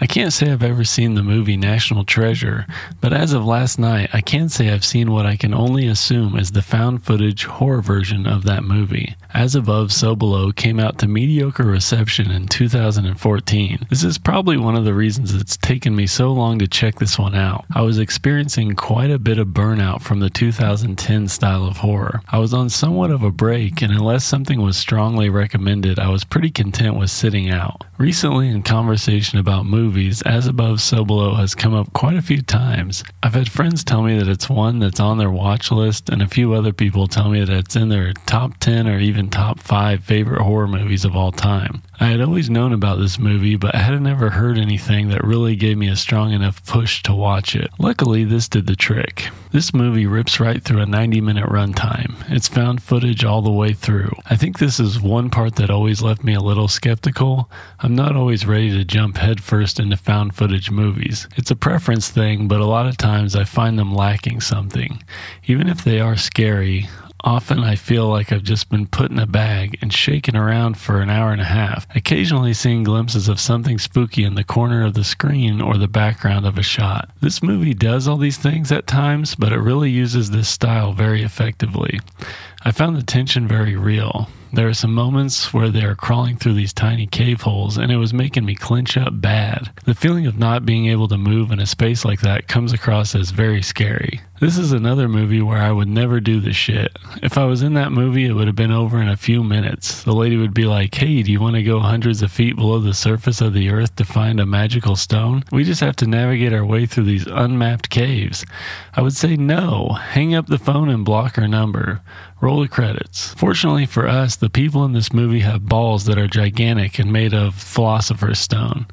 I can't say I've ever seen the movie National Treasure, but as of last night, I can say I've seen what I can only assume is the found footage horror version of that movie. As Above, So Below came out to mediocre reception in 2014. This is probably one of the reasons it's taken me so long to check this one out. I was experiencing quite a bit of burnout from the 2010 style of horror. I was on somewhat of a break, and unless something was strongly recommended, I was pretty content with sitting out. Recently, in conversation about movies, As Above, So Below has come up quite a few times. I've had friends tell me that it's one that's on their watch list, and a few other people tell me that it's in their top 10 or even top 5 favorite horror movies of all time. I had always known about this movie, but I hadn't ever heard anything that really gave me a strong enough push to watch it. Luckily, this did the trick. This movie rips right through a 90 minute runtime. It's found footage all the way through. I think this is one part that always left me a little skeptical. I'm not always ready to jump headfirst into found footage movies. It's a preference thing, but a lot of times I find them lacking something. Even if they are scary, Often I feel like I've just been put in a bag and shaken around for an hour and a half, occasionally seeing glimpses of something spooky in the corner of the screen or the background of a shot. This movie does all these things at times, but it really uses this style very effectively. I found the tension very real. There are some moments where they are crawling through these tiny cave holes, and it was making me clench up bad. The feeling of not being able to move in a space like that comes across as very scary. This is another movie where I would never do this shit. If I was in that movie, it would have been over in a few minutes. The lady would be like, Hey, do you want to go hundreds of feet below the surface of the earth to find a magical stone? We just have to navigate our way through these unmapped caves. I would say no. Hang up the phone and block her number. Roll the credits. Fortunately for us, the people in this movie have balls that are gigantic and made of philosopher's stone.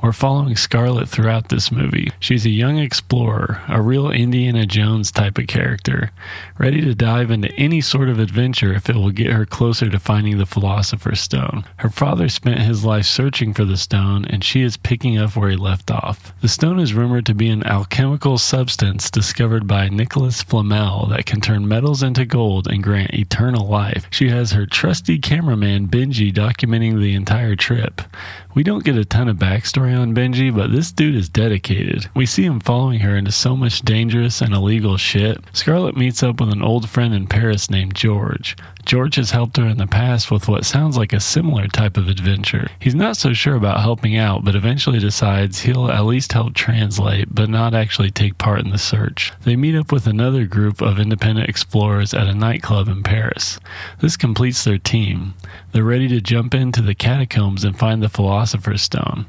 We're following Scarlett throughout this movie. She's a young explorer, a real Indiana Jones type of character, ready to dive into any sort of adventure if it will get her closer to finding the philosopher's stone. Her father spent his life searching for the stone, and she is picking up where he left off. The stone is rumored to be an alchemical substance discovered by Nicholas Flamel that can turn metals into gold and grant eternal life. She has her trusty cameraman Benji documenting the entire trip. We don't get a ton of backstory on Benji, but this dude is dedicated. We see him following her into so much dangerous and illegal shit. Scarlett meets up with an old friend in Paris named George. George has helped her in the past with what sounds like a similar type of adventure. He's not so sure about helping out, but eventually decides he'll at least help translate, but not actually take part in the search. They meet up with another group of independent explorers at a nightclub in Paris. This completes their team. They're ready to jump into the catacombs and find the Philosopher's Stone.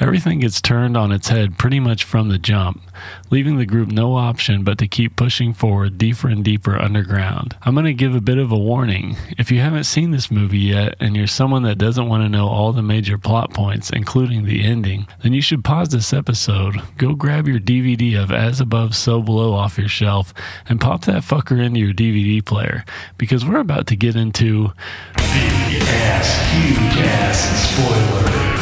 Everything gets turned on its head pretty much from the jump, leaving the group no option but to keep pushing forward deeper and deeper underground. I'm going to give a bit of a warning. If you haven't seen this movie yet and you're someone that doesn't want to know all the major plot points, including the ending, then you should pause this episode, go grab your DVD of As Above, So Below off your shelf, and pop that fucker into your DVD player because we're about to get into big ass, spoilers.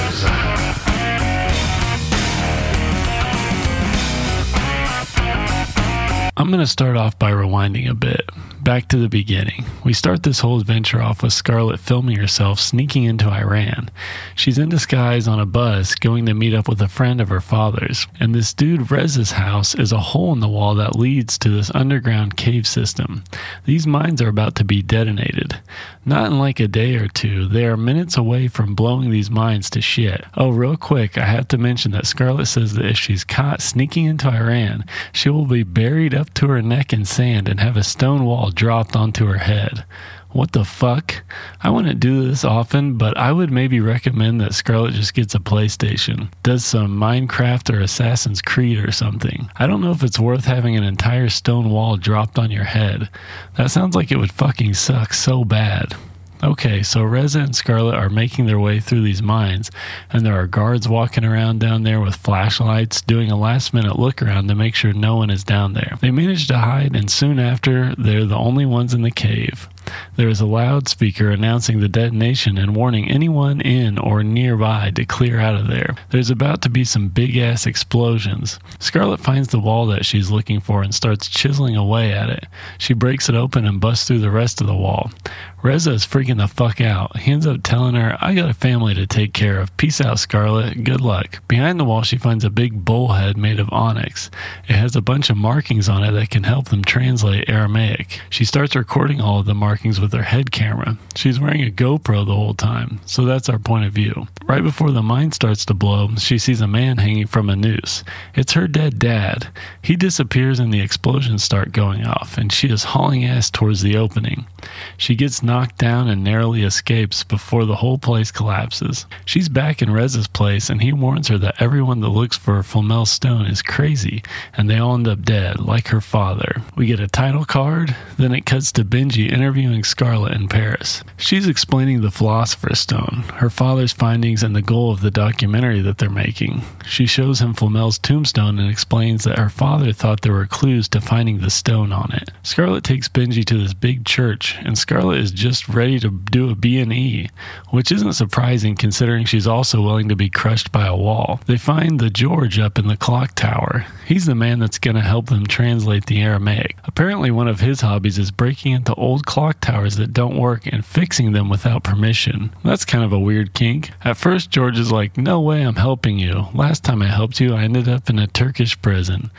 I'm going to start off by rewinding a bit. Back to the beginning. We start this whole adventure off with Scarlett filming herself sneaking into Iran. She's in disguise on a bus going to meet up with a friend of her father's. And this dude Reza's house is a hole in the wall that leads to this underground cave system. These mines are about to be detonated. Not in like a day or two, they are minutes away from blowing these mines to shit. Oh, real quick, I have to mention that Scarlett says that if she's caught sneaking into Iran, she will be buried up to her neck in sand and have a stone wall dropped onto her head. What the fuck? I wouldn't do this often, but I would maybe recommend that Scarlett just gets a PlayStation, does some Minecraft or Assassin's Creed or something. I don't know if it's worth having an entire stone wall dropped on your head. That sounds like it would fucking suck so bad. Okay, so Reza and Scarlett are making their way through these mines, and there are guards walking around down there with flashlights, doing a last minute look around to make sure no one is down there. They manage to hide, and soon after, they're the only ones in the cave. There is a loudspeaker announcing the detonation and warning anyone in or nearby to clear out of there. There's about to be some big ass explosions. Scarlett finds the wall that she's looking for and starts chiseling away at it. She breaks it open and busts through the rest of the wall. Reza is freaking the fuck out. He ends up telling her, I got a family to take care of. Peace out, Scarlett. Good luck. Behind the wall, she finds a big bullhead made of onyx. It has a bunch of markings on it that can help them translate Aramaic. She starts recording all of the markings with her head camera. She's wearing a GoPro the whole time, so that's our point of view. Right before the mine starts to blow, she sees a man hanging from a noose. It's her dead dad. He disappears and the explosions start going off, and she is hauling ass towards the opening. She gets knocked down and narrowly escapes before the whole place collapses. She's back in Reza's place, and he warns her that everyone that looks for Flamel's stone is crazy, and they all end up dead, like her father. We get a title card, then it cuts to Benji interviewing Scarlett in Paris. She's explaining the Philosopher's Stone, her father's findings, and the goal of the documentary that they're making. She shows him Flamel's tombstone and explains that her father thought there were clues to finding the stone on it. Scarlett takes Benji to this big church, and Scarlett is just ready to do a B&E, which isn't surprising considering she's also willing to be crushed by a wall. They find the George up in the clock tower. He's the man that's going to help them translate the Aramaic. Apparently, one of his hobbies is breaking into old clock towers that don't work and fixing them without permission. That's kind of a weird kink. At first, George is like, No way, I'm helping you. Last time I helped you, I ended up in a Turkish prison.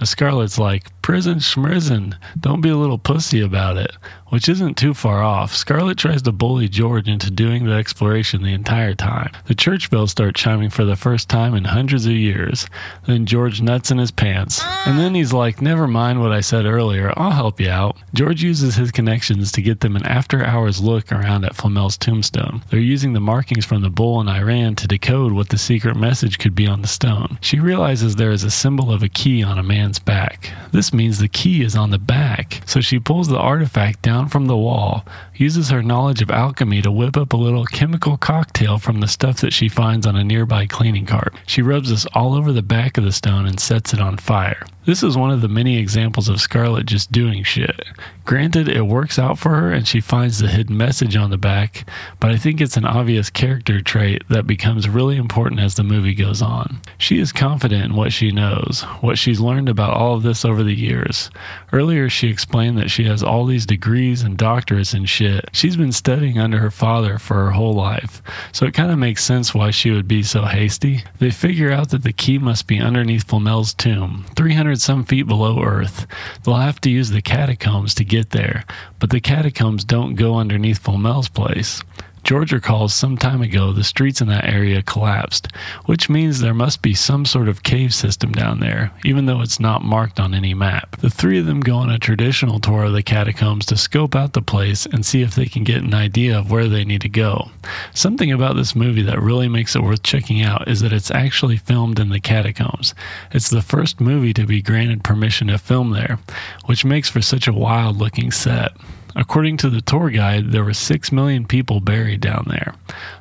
A Scarlett's like, Prison schmrizen, don't be a little pussy about it, which isn't too far off. Scarlett tries to bully George into doing the exploration the entire time. The church bells start chiming for the first time in hundreds of years. Then George nuts in his pants. And then he's like, Never mind what I said earlier, I'll help you out. George uses his connections to get them an after hours look around at Flamel's tombstone. They're using the markings from the bull in Iran to decode what the secret message could be on the stone. She realizes there is a symbol of a key on a man's back. This means the key is on the back. So she pulls the artifact down from the wall, uses her knowledge of alchemy to whip up a little chemical cocktail from the stuff that she finds on a nearby cleaning cart. She rubs this all over the back of the stone and sets it on fire. This is one of the many examples of Scarlett just doing shit. Granted, it works out for her and she finds the hidden message on the back, but I think it's an obvious character trait that becomes really important as the movie goes on. She is confident in what she knows, what she's learned about all of this over the years. Earlier, she explained that she has all these degrees and doctorates and shit. She's been studying under her father for her whole life, so it kind of makes sense why she would be so hasty. They figure out that the key must be underneath Flamel's tomb, 300 some feet below Earth. They'll have to use the catacombs to get there, but the catacombs don't go underneath Flamel's place. George recalls some time ago the streets in that area collapsed, which means there must be some sort of cave system down there, even though it's not marked on any map. The three of them go on a traditional tour of the catacombs to scope out the place and see if they can get an idea of where they need to go. Something about this movie that really makes it worth checking out is that it's actually filmed in the catacombs. It's the first movie to be granted permission to film there, which makes for such a wild looking set. According to the tour guide, there were 6 million people buried down there.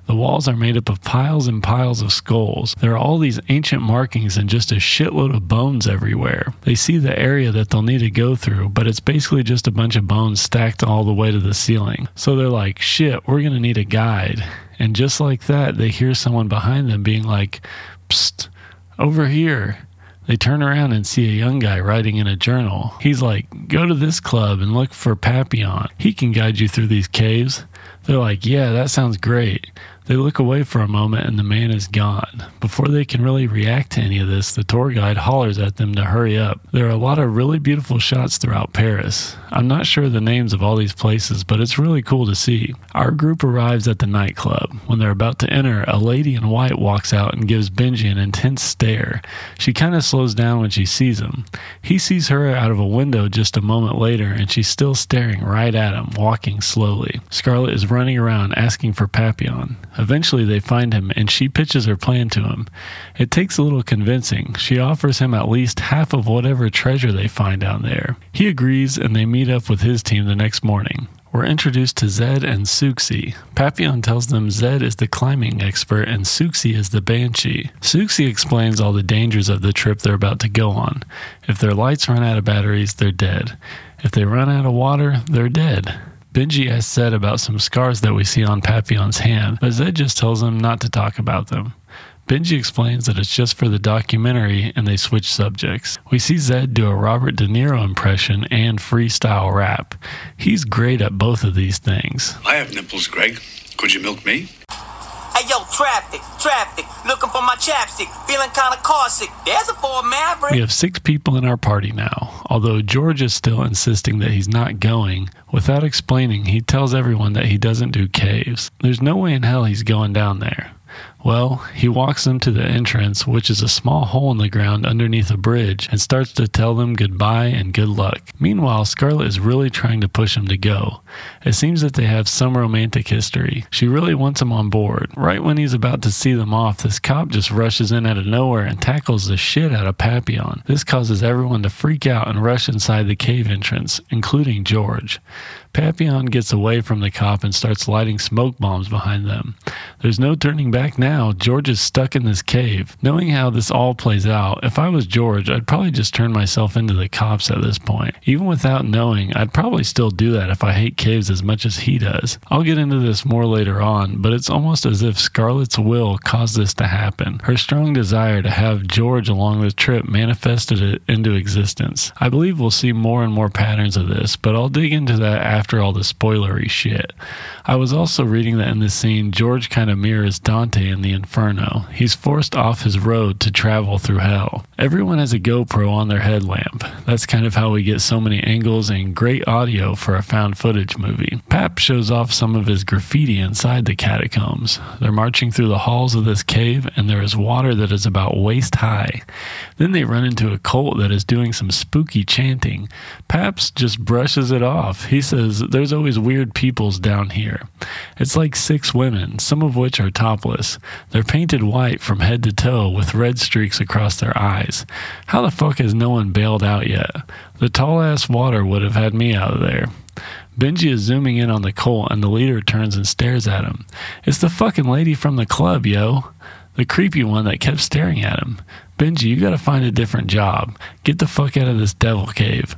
The walls are made up of piles and piles of skulls. There are all these ancient markings and just a shitload of bones everywhere. They see the area that they'll need to go through, but it's basically just a bunch of bones stacked all the way to the ceiling. So they're like, shit, we're gonna need a guide. And just like that, they hear someone behind them being like, psst, over here. They turn around and see a young guy writing in a journal. He's like, Go to this club and look for Papillon. He can guide you through these caves. They're like, Yeah, that sounds great. They look away for a moment and the man is gone. Before they can really react to any of this, the tour guide hollers at them to hurry up. There are a lot of really beautiful shots throughout Paris. I'm not sure the names of all these places, but it's really cool to see. Our group arrives at the nightclub. When they're about to enter, a lady in white walks out and gives Benji an intense stare. She kind of slows down when she sees him. He sees her out of a window just a moment later and she's still staring right at him, walking slowly. Scarlett is running around asking for Papillon. Eventually, they find him and she pitches her plan to him. It takes a little convincing. She offers him at least half of whatever treasure they find down there. He agrees and they meet up with his team the next morning. We're introduced to Zed and Souxie. Papillon tells them Zed is the climbing expert and Souxie is the banshee. Souxie explains all the dangers of the trip they're about to go on. If their lights run out of batteries, they're dead. If they run out of water, they're dead. Benji has said about some scars that we see on Papillon's hand, but Zed just tells him not to talk about them. Benji explains that it's just for the documentary and they switch subjects. We see Zed do a Robert De Niro impression and freestyle rap. He's great at both of these things. I have nipples, Greg. Could you milk me? Hey yo, traffic, traffic, looking for my chapstick, feeling kinda caustic. There's a Ford Maverick. We have six people in our party now. Although George is still insisting that he's not going, without explaining, he tells everyone that he doesn't do caves. There's no way in hell he's going down there. Well, he walks them to the entrance, which is a small hole in the ground underneath a bridge, and starts to tell them goodbye and good luck. Meanwhile, Scarlett is really trying to push him to go. It seems that they have some romantic history. She really wants him on board. Right when he's about to see them off, this cop just rushes in out of nowhere and tackles the shit out of Papillon. This causes everyone to freak out and rush inside the cave entrance, including George. Papillon gets away from the cop and starts lighting smoke bombs behind them. There's no turning back now. George is stuck in this cave. Knowing how this all plays out, if I was George, I'd probably just turn myself into the cops at this point. Even without knowing, I'd probably still do that if I hate caves as much as he does. I'll get into this more later on, but it's almost as if Scarlett's will caused this to happen. Her strong desire to have George along the trip manifested it into existence. I believe we'll see more and more patterns of this, but I'll dig into that after after all the spoilery shit. I was also reading that in this scene, George kind of mirrors Dante in the Inferno. He's forced off his road to travel through hell. Everyone has a GoPro on their headlamp. That's kind of how we get so many angles and great audio for a found footage movie. Pap shows off some of his graffiti inside the catacombs. They're marching through the halls of this cave, and there is water that is about waist high. Then they run into a cult that is doing some spooky chanting. Paps just brushes it off. He says, There's always weird peoples down here. It's like six women, some of which are topless. They're painted white from head to toe with red streaks across their eyes. How the fuck has no one bailed out yet? The tall ass water would have had me out of there. Benji is zooming in on the cult and the leader turns and stares at him. It's the fucking lady from the club, yo. The creepy one that kept staring at him. Benji, you gotta find a different job. Get the fuck out of this devil cave.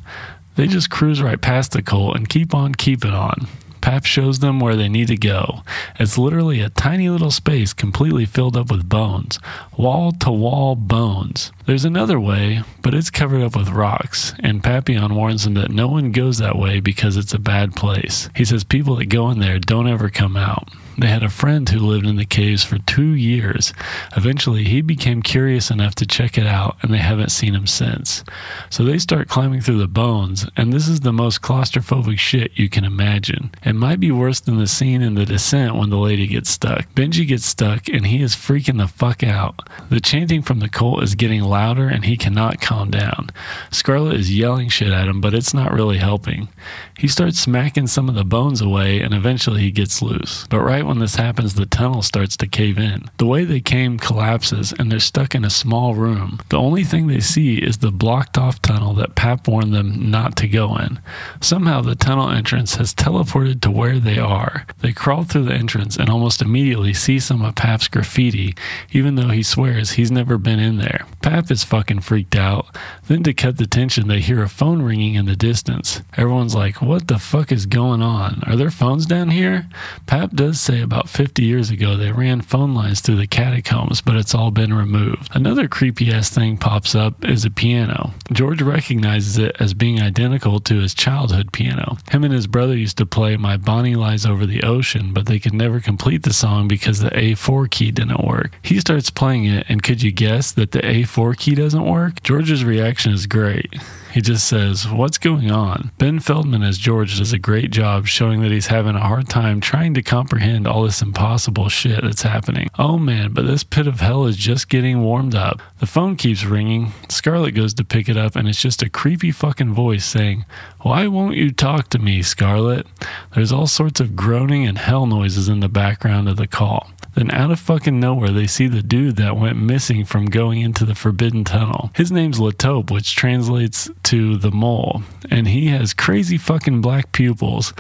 They just cruise right past the cult and keep on keeping on. Pap shows them where they need to go. It's literally a tiny little space completely filled up with bones, wall to wall bones. There's another way, but it's covered up with rocks, and Papillon warns them that no one goes that way because it's a bad place. He says people that go in there don't ever come out. They had a friend who lived in the caves for two years. Eventually, he became curious enough to check it out, and they haven't seen him since. So they start climbing through the bones, and this is the most claustrophobic shit you can imagine. It might be worse than the scene in The Descent when the lady gets stuck. Benji gets stuck, and he is freaking the fuck out. The chanting from the cult is getting louder, and he cannot calm down. Scarlett is yelling shit at him, but it's not really helping. He starts smacking some of the bones away, and eventually he gets loose. But right when this happens, the tunnel starts to cave in. The way they came collapses, and they're stuck in a small room. The only thing they see is the blocked off tunnel that Pap warned them not to go in. Somehow, the tunnel entrance has teleported to where they are. They crawl through the entrance and almost immediately see some of Pap's graffiti, even though he swears he's never been in there. Pap is fucking freaked out. Then, to cut the tension, they hear a phone ringing in the distance. Everyone's like, What the fuck is going on? Are there phones down here? Pap does say about 50 years ago they ran phone lines through the catacombs, but it's all been removed. Another creepy ass thing pops up is a piano. George recognizes it as being identical to his childhood piano. Him and his brother used to play My Bonnie Lies Over the Ocean, but they could never complete the song because the A4 key didn't work. He starts playing it, and could you guess that the A4 key doesn't work? George's reaction is great. He just says, What's going on? Ben Feldman as George does a great job showing that he's having a hard time trying to comprehend all this impossible shit that's happening. Oh man, but this pit of hell is just getting warmed up. The phone keeps ringing. Scarlett goes to pick it up, and it's just a creepy fucking voice saying, Why won't you talk to me, Scarlett? There's all sorts of groaning and hell noises in the background of the call. Then out of fucking nowhere, they see the dude that went missing from going into the forbidden tunnel. His name's La Taupe, which translates to the mole, and he has crazy fucking black pupils.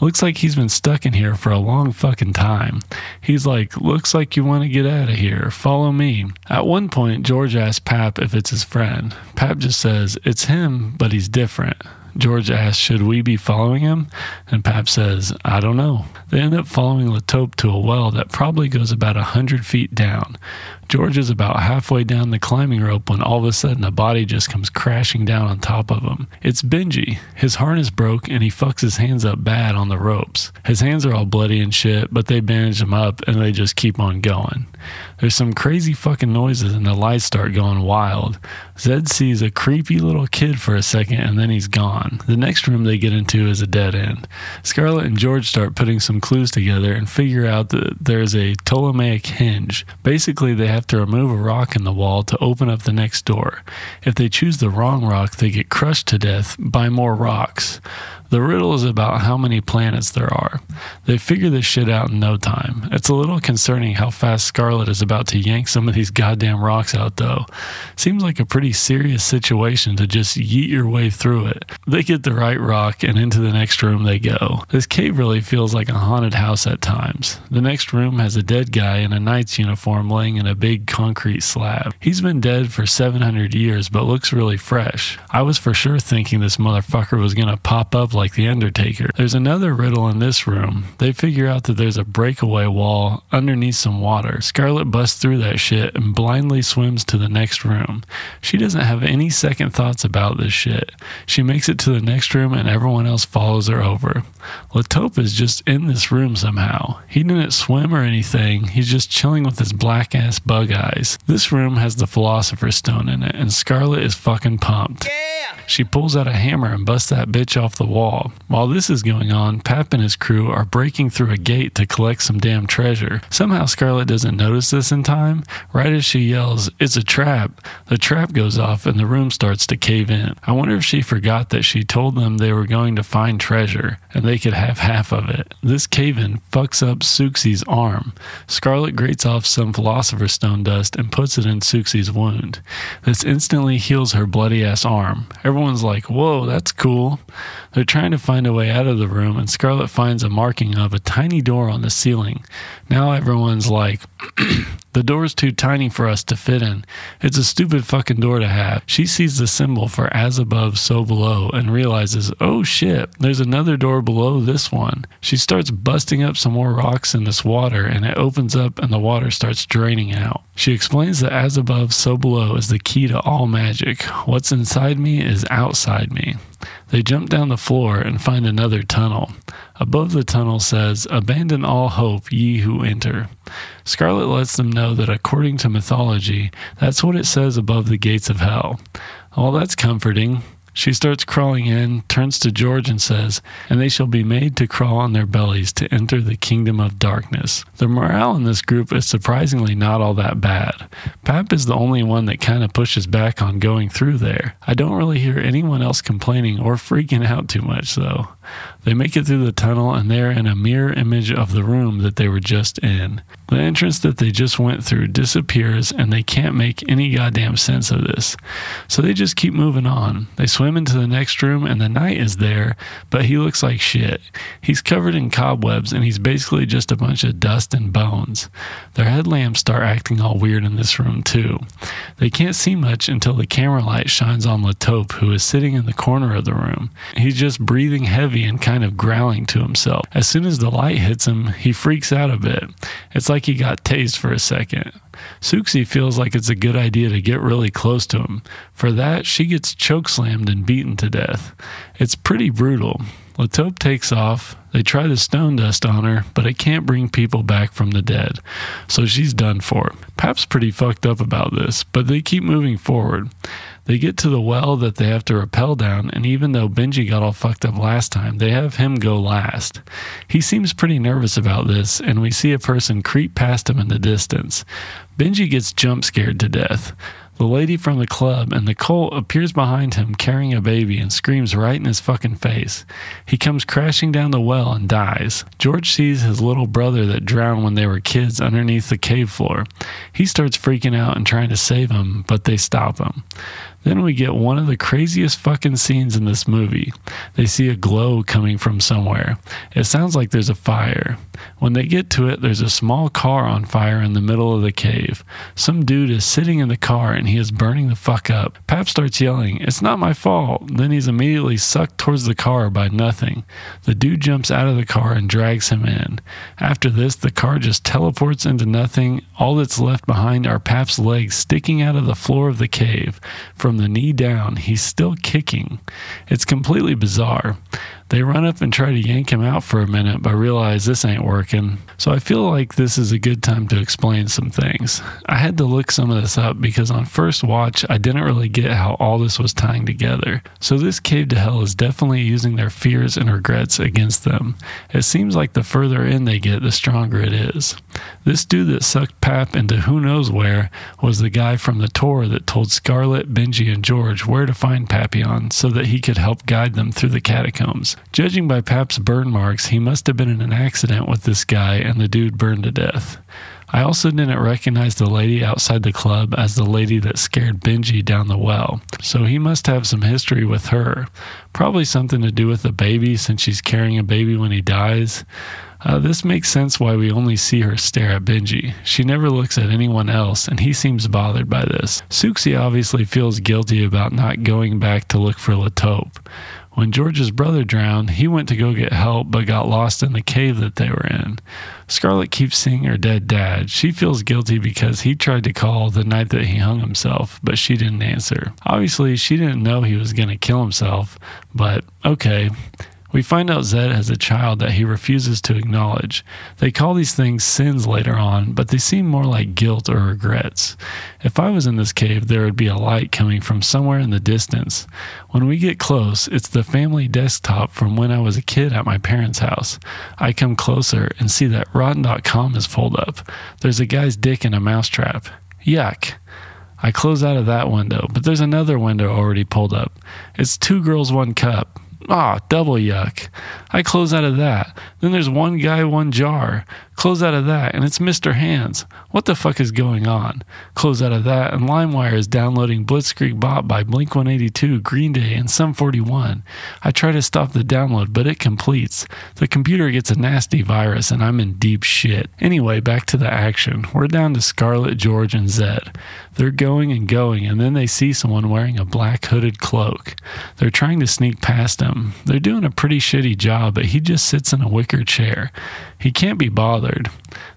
Looks like he's been stuck in here for a long fucking time. He's like, Looks like you want to get out of here. Follow me. At one point, George asks Pap if it's his friend. Pap just says, It's him, but he's different. George asks, Should we be following him? And Pap says, I don't know. They end up following La Taupe to a well that probably goes about a hundred feet down. George is about halfway down the climbing rope when all of a sudden a body just comes crashing down on top of him. It's Benji. His harness broke and he fucks his hands up bad on the ropes. His hands are all bloody and shit, but they bandage him up and they just keep on going. There's some crazy fucking noises and the lights start going wild. Zed sees a creepy little kid for a second and then he's gone. The next room they get into is a dead end. Scarlett and George start putting some clues together and figure out that there's a Ptolemaic hinge. Basically, they have to remove a rock in the wall to open up the next door. If they choose the wrong rock, they get crushed to death by more rocks. The riddle is about how many planets there are. They figure this shit out in no time. It's a little concerning how fast Scarlett is about to yank some of these goddamn rocks out, though. Seems like a pretty serious situation to just yeet your way through it. They get the right rock, and into the next room they go. This cave really feels like a haunted house at times. The next room has a dead guy in a knight's uniform laying in a big concrete slab. He's been dead for 700 years, but looks really fresh. I was for sure thinking this motherfucker was gonna pop up The Undertaker. There's another riddle in this room. They figure out that there's a breakaway wall underneath some water. Scarlett busts through that shit and blindly swims to the next room. She doesn't have any second thoughts about this shit. She makes it to the next room and everyone else follows her over. La Taupe is just in this room somehow. He didn't swim or anything. He's just chilling with his black ass bug eyes. This room has the Philosopher's Stone in it, and Scarlett is fucking pumped. She pulls out a hammer and busts that bitch off the wall. While this is going on, Pap and his crew are breaking through a gate to collect some damn treasure. Somehow Scarlett doesn't notice this in time. Right as she yells, It's a trap, the trap goes off and the room starts to cave in. I wonder if she forgot that she told them they were going to find treasure and they could have half of it. This cave in fucks up Souxie's arm. Scarlett grates off some Philosopher's Stone dust and puts it in Souxie's wound. This instantly heals her bloody ass arm. Everyone's like, Whoa, that's cool. They're trying to find a way out of the room, and Scarlett finds a marking of a tiny door on the ceiling. Now everyone's like, the door's too tiny for us to fit in. It's a stupid fucking door to have. She sees the symbol for as above, so below, and realizes, oh shit, there's another door below this one. She starts busting up some more rocks in this water, and it opens up, and the water starts draining out. She explains that as above, so below is the key to all magic. What's inside me is outside me. They jump down the floor and find another tunnel. Above the tunnel says, Abandon all hope, ye who enter. Scarlett lets them know that according to mythology, that's what it says above the gates of hell. All that's comforting. She starts crawling in, turns to George, and says, And they shall be made to crawl on their bellies to enter the kingdom of darkness. The morale in this group is surprisingly not all that bad. Pap is the only one that kind of pushes back on going through there. I don't really hear anyone else complaining or freaking out too much, though. They make it through the tunnel and they're in a mirror image of the room that they were just in. The entrance that they just went through disappears and they can't make any goddamn sense of this. So they just keep moving on. They swim into the next room and the knight is there, but he looks like shit. He's covered in cobwebs and he's basically just a bunch of dust and bones. Their headlamps start acting all weird in this room too. They can't see much until the camera light shines on La Taupe, who is sitting in the corner of the room. He's just breathing heavy and kind of growling to himself. As soon as the light hits him, he freaks out a bit. It's like he got tased for a second. Souxie feels like it's a good idea to get really close to him. For that, she gets chokeslammed and beaten to death. It's pretty brutal. La Taupe takes off. They try the stone dust on her, but it can't bring people back from the dead. So she's done for. Pap's pretty fucked up about this, but they keep moving forward. They get to the well that they have to rappel down, and even though Benji got all fucked up last time, they have him go last. He seems pretty nervous about this, and we see a person creep past him in the distance. Benji gets jump scared to death. The lady from the club and the cult appears behind him carrying a baby and screams right in his fucking face. He comes crashing down the well and dies. George sees his little brother that drowned when they were kids underneath the cave floor. He starts freaking out and trying to save him, but they stop him. Then we get one of the craziest fucking scenes in this movie. They see a glow coming from somewhere. It sounds like there's a fire. When they get to it, there's a small car on fire in the middle of the cave. Some dude is sitting in the car and he is burning the fuck up. Pap starts yelling, It's not my fault. Then he's immediately sucked towards the car by nothing. The dude jumps out of the car and drags him in. After this, the car just teleports into nothing. All that's left behind are Pap's legs sticking out of the floor of the cave. From the knee down, he's still kicking. It's completely bizarre. They run up and try to yank him out for a minute, but realize this ain't working. So I feel like this is a good time to explain some things. I had to look some of this up because on first watch, I didn't really get how all this was tying together. So this cave to hell is definitely using their fears and regrets against them. It seems like the further in they get, the stronger it is. This dude that sucked Pap into who knows where was the guy from the tour that told Scarlett, Benji, and George where to find Papillon so that he could help guide them through the catacombs. Judging by Pap's burn marks, he must have been in an accident with this guy and the dude burned to death. I also didn't recognize the lady outside the club as the lady that scared Benji down the well, so he must have some history with her. Probably something to do with the baby since she's carrying a baby when he dies. Uh, this makes sense why we only see her stare at Benji. She never looks at anyone else, and he seems bothered by this. Souxie obviously feels guilty about not going back to look for La Taupe. When George's brother drowned, he went to go get help but got lost in the cave that they were in. Scarlett keeps seeing her dead dad. She feels guilty because he tried to call the night that he hung himself, but she didn't answer. Obviously, she didn't know he was going to kill himself, but okay. We find out Zed has a child that he refuses to acknowledge. They call these things sins later on, but they seem more like guilt or regrets. If I was in this cave, there would be a light coming from somewhere in the distance. When we get close, it's the family desktop from when I was a kid at my parents' house. I come closer and see that Rotten.com is pulled up. There's a guy's dick in a mousetrap. Yuck. I close out of that window, but there's another window already pulled up. It's two girls, one cup. Ah, double yuck. I close out of that. Then there's one guy, one jar. Close out of that, and it's Mr. Hands. What the fuck is going on? Close out of that, and LimeWire is downloading Blitzkrieg Bop by Blink 182, Green Day, and Sum 41. I try to stop the download, but it completes. The computer gets a nasty virus, and I'm in deep shit. Anyway, back to the action. We're down to Scarlett, George, and Zed. They're going and going, and then they see someone wearing a black hooded cloak. They're trying to sneak past him. They're doing a pretty shitty job, but he just sits in a wicker chair. He can't be bothered. Third.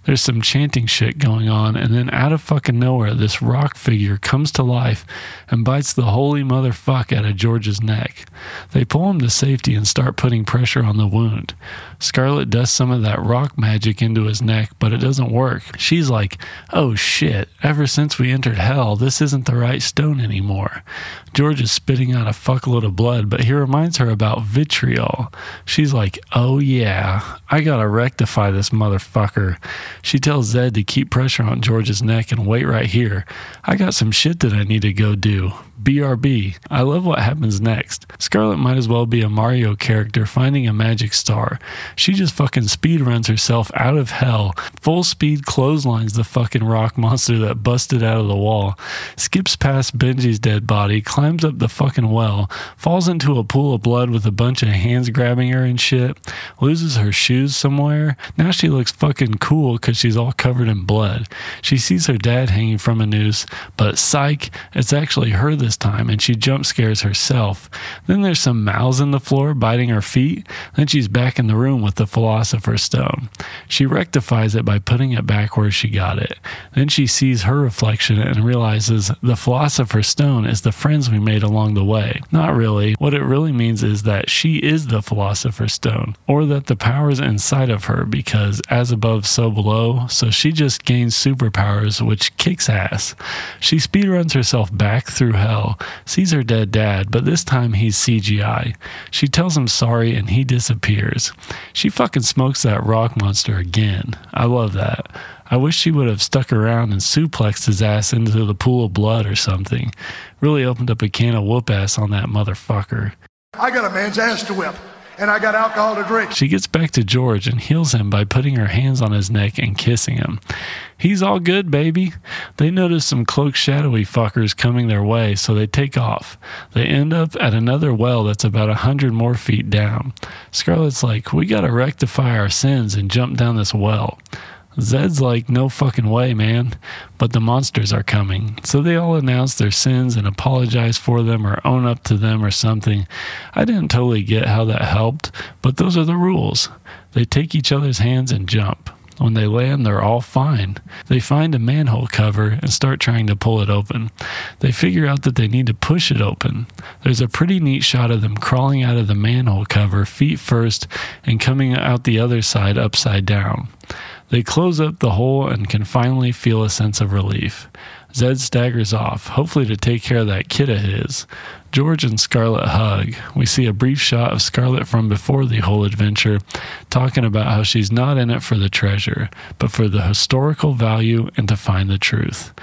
There's some chanting shit going on, and then out of fucking nowhere, this rock figure comes to life and bites the holy motherfuck out of George's neck. They pull him to safety and start putting pressure on the wound. Scarlett does some of that rock magic into his neck, but it doesn't work. She's like, oh shit, ever since we entered hell, this isn't the right stone anymore. George is spitting out a fuckload of blood, but he reminds her about vitriol. She's like, oh yeah, I gotta rectify this motherfucker. She tells Zed to keep pressure on George's neck and wait right here. I got some shit that I need to go do. BRB. I love what happens next. Scarlett might as well be a Mario character finding a magic star. She just fucking speed runs herself out of hell, full speed clotheslines the fucking rock monster that busted out of the wall, skips past Benji's dead body, climbs up the fucking well, falls into a pool of blood with a bunch of hands grabbing her and shit, loses her shoes somewhere. Now she looks fucking cool because she's all covered in blood. She sees her dad hanging from a noose, but psych, it's actually her this time and she jump scares herself. Then there's some mouths in the floor biting her feet. Then she's back in the room with the Philosopher's Stone. She rectifies it by putting it back where she got it. Then she sees her reflection and realizes the Philosopher's Stone is the friends we made along the way. Not really. What it really means is that she is the Philosopher's Stone, or that the power's inside of her because as above, so below. So she just gains superpowers, which kicks ass. She speedruns herself back through hell, sees her dead dad, but this time he's CGI. She tells him sorry and he disappears. She fucking smokes that rock monster again. I love that. I wish she would have stuck around and suplexed his ass into the pool of blood or something. Really opened up a can of whoop ass on that motherfucker. I got a man's ass to whip. And I got alcohol to drink. She gets back to George and heals him by putting her hands on his neck and kissing him. He's all good, baby. They notice some cloaked shadowy fuckers coming their way, so they take off. They end up at another well that's about a hundred more feet down. Scarlett's like, We gotta rectify our sins and jump down this well. Zed's like, no fucking way, man. But the monsters are coming. So they all announce their sins and apologize for them or own up to them or something. I didn't totally get how that helped, but those are the rules. They take each other's hands and jump. When they land, they're all fine. They find a manhole cover and start trying to pull it open. They figure out that they need to push it open. There's a pretty neat shot of them crawling out of the manhole cover, feet first, and coming out the other side upside down. They close up the hole and can finally feel a sense of relief. Zed staggers off, hopefully to take care of that kid of his. George and Scarlett hug. We see a brief shot of Scarlett from before the whole adventure, talking about how she's not in it for the treasure, but for the historical value and to find the truth.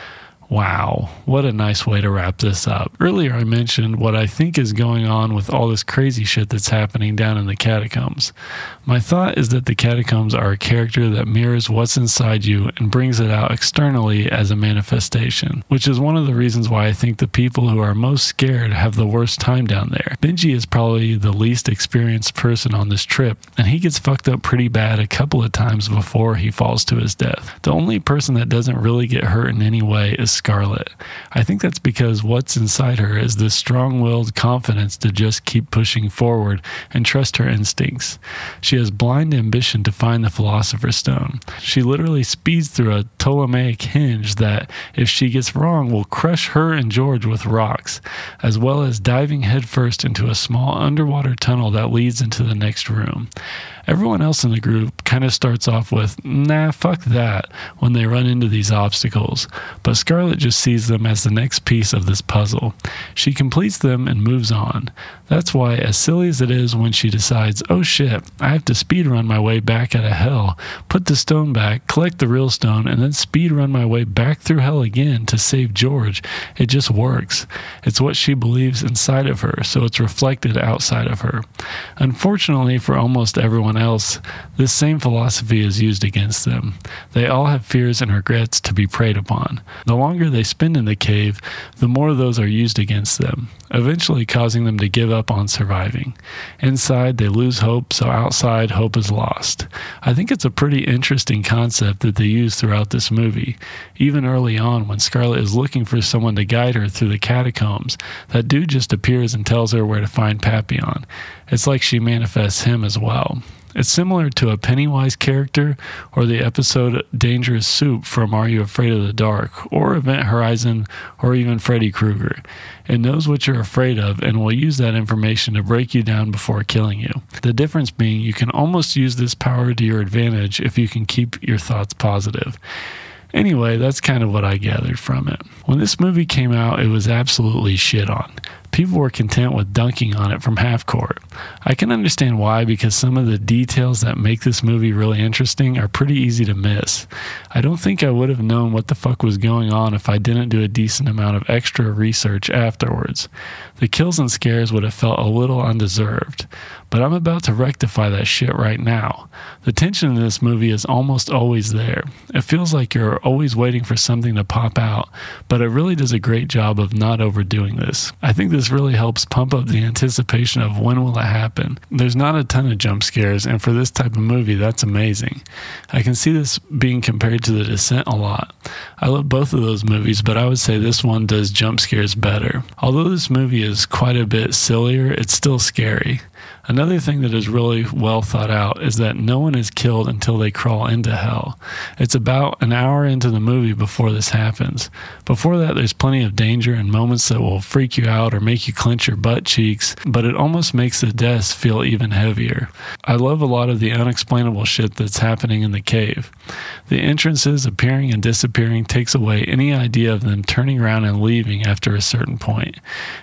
Wow, what a nice way to wrap this up. Earlier, I mentioned what I think is going on with all this crazy shit that's happening down in the catacombs. My thought is that the catacombs are a character that mirrors what's inside you and brings it out externally as a manifestation, which is one of the reasons why I think the people who are most scared have the worst time down there. Benji is probably the least experienced person on this trip, and he gets fucked up pretty bad a couple of times before he falls to his death. The only person that doesn't really get hurt in any way is Scarlett. I think that's because what's inside her is this strong willed confidence to just keep pushing forward and trust her instincts. Has blind ambition to find the Philosopher's Stone. She literally speeds through a Ptolemaic hinge that, if she gets wrong, will crush her and George with rocks, as well as diving headfirst into a small underwater tunnel that leads into the next room. Everyone else in the group kind of starts off with, nah, fuck that, when they run into these obstacles, but Scarlett just sees them as the next piece of this puzzle. She completes them and moves on. That's why, as silly as it is when she decides, oh shit, I to speed run my way back out of hell, put the stone back, collect the real stone, and then speed run my way back through hell again to save George, it just works. It's what she believes inside of her, so it's reflected outside of her. Unfortunately, for almost everyone else, this same philosophy is used against them. They all have fears and regrets to be preyed upon. The longer they spend in the cave, the more those are used against them, eventually causing them to give up on surviving. Inside, they lose hope, so outside, hope is lost. I think it's a pretty interesting concept that they use throughout this movie. Even early on, when Scarlett is looking for someone to guide her through the catacombs, that dude just appears and tells her where to find Papillon. It's like she manifests him as well. It's similar to a Pennywise character or the episode Dangerous Soup from Are You Afraid of the Dark or Event Horizon or even Freddy Krueger. It knows what you're afraid of and will use that information to break you down before killing you. The difference being you can almost use this power to your advantage if you can keep your thoughts positive. Anyway, that's kind of what I gathered from it. When this movie came out, it was absolutely shit on. People were content with dunking on it from half court. I can understand why because some of the details that make this movie really interesting are pretty easy to miss. I don't think I would have known what the fuck was going on if I didn't do a decent amount of extra research afterwards. The kills and scares would have felt a little undeserved. But I'm about to rectify that shit right now. The tension in this movie is almost always there. It feels like you're always waiting for something to pop out, but it really does a great job of not overdoing this. I think this really helps pump up the anticipation of when will it happen. There's not a ton of jump scares, and for this type of movie, that's amazing. I can see this being compared to The Descent a lot. I love both of those movies, but I would say this one does jump scares better. Although this movie is quite a bit sillier, it's still scary. Another thing that is really well thought out is that no one is killed until they crawl into hell. It's about an hour into the movie before this happens. Before that, there's plenty of danger and moments that will freak you out or make you clench your butt cheeks, but it almost makes the deaths feel even heavier. I love a lot of the unexplainable shit that's happening in the cave. The entrances appearing and disappearing takes away any idea of them turning around and leaving after a certain point.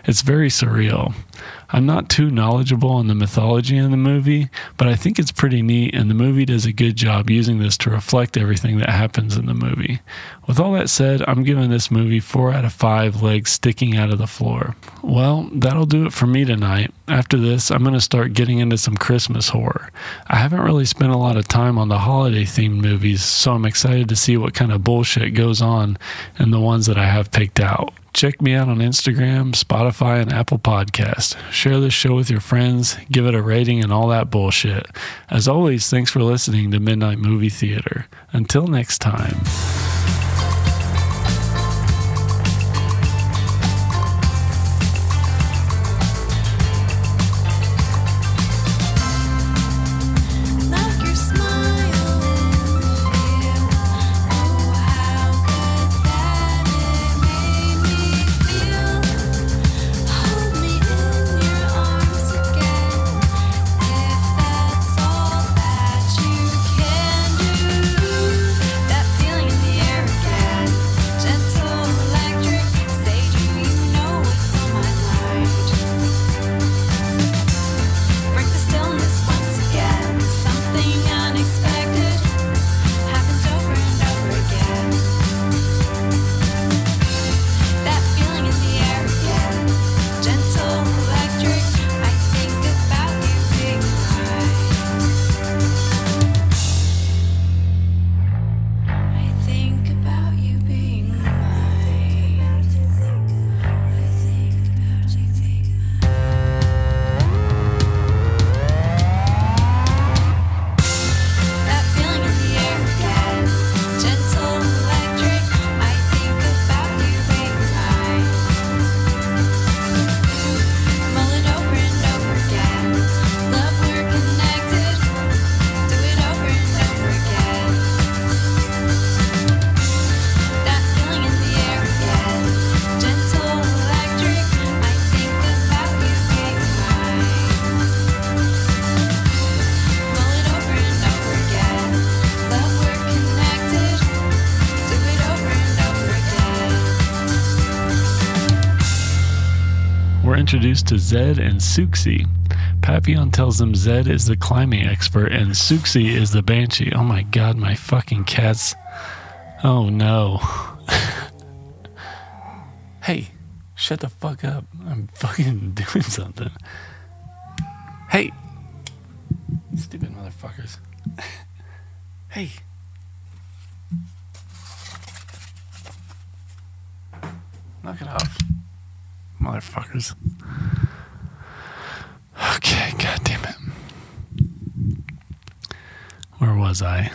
It's very surreal. I'm not too knowledgeable on the mythology in the movie, but I think it's pretty neat, and the movie does a good job using this to reflect everything that happens in the movie. With all that said, I'm giving this movie 4 out of 5 legs sticking out of the floor. Well, that'll do it for me tonight. After this, I'm going to start getting into some Christmas horror. I haven't really spent a lot of time on the holiday themed movies, so I'm excited to see what kind of bullshit goes on in the ones that I have picked out. Check me out on Instagram, Spotify, and Apple Podcast. Share this show with your friends, give it a rating, and all that bullshit. As always, thanks for listening to Midnight Movie Theater. Until next time. To Zed and Souxie. Papillon tells them Zed is the climbing expert and Souxie is the banshee. Oh my god, my fucking cats. Oh no. hey, shut the fuck up. I'm fucking doing something. Hey. Stupid motherfuckers. hey. Knock it off. Motherfuckers. Okay, god damn it. Where was I?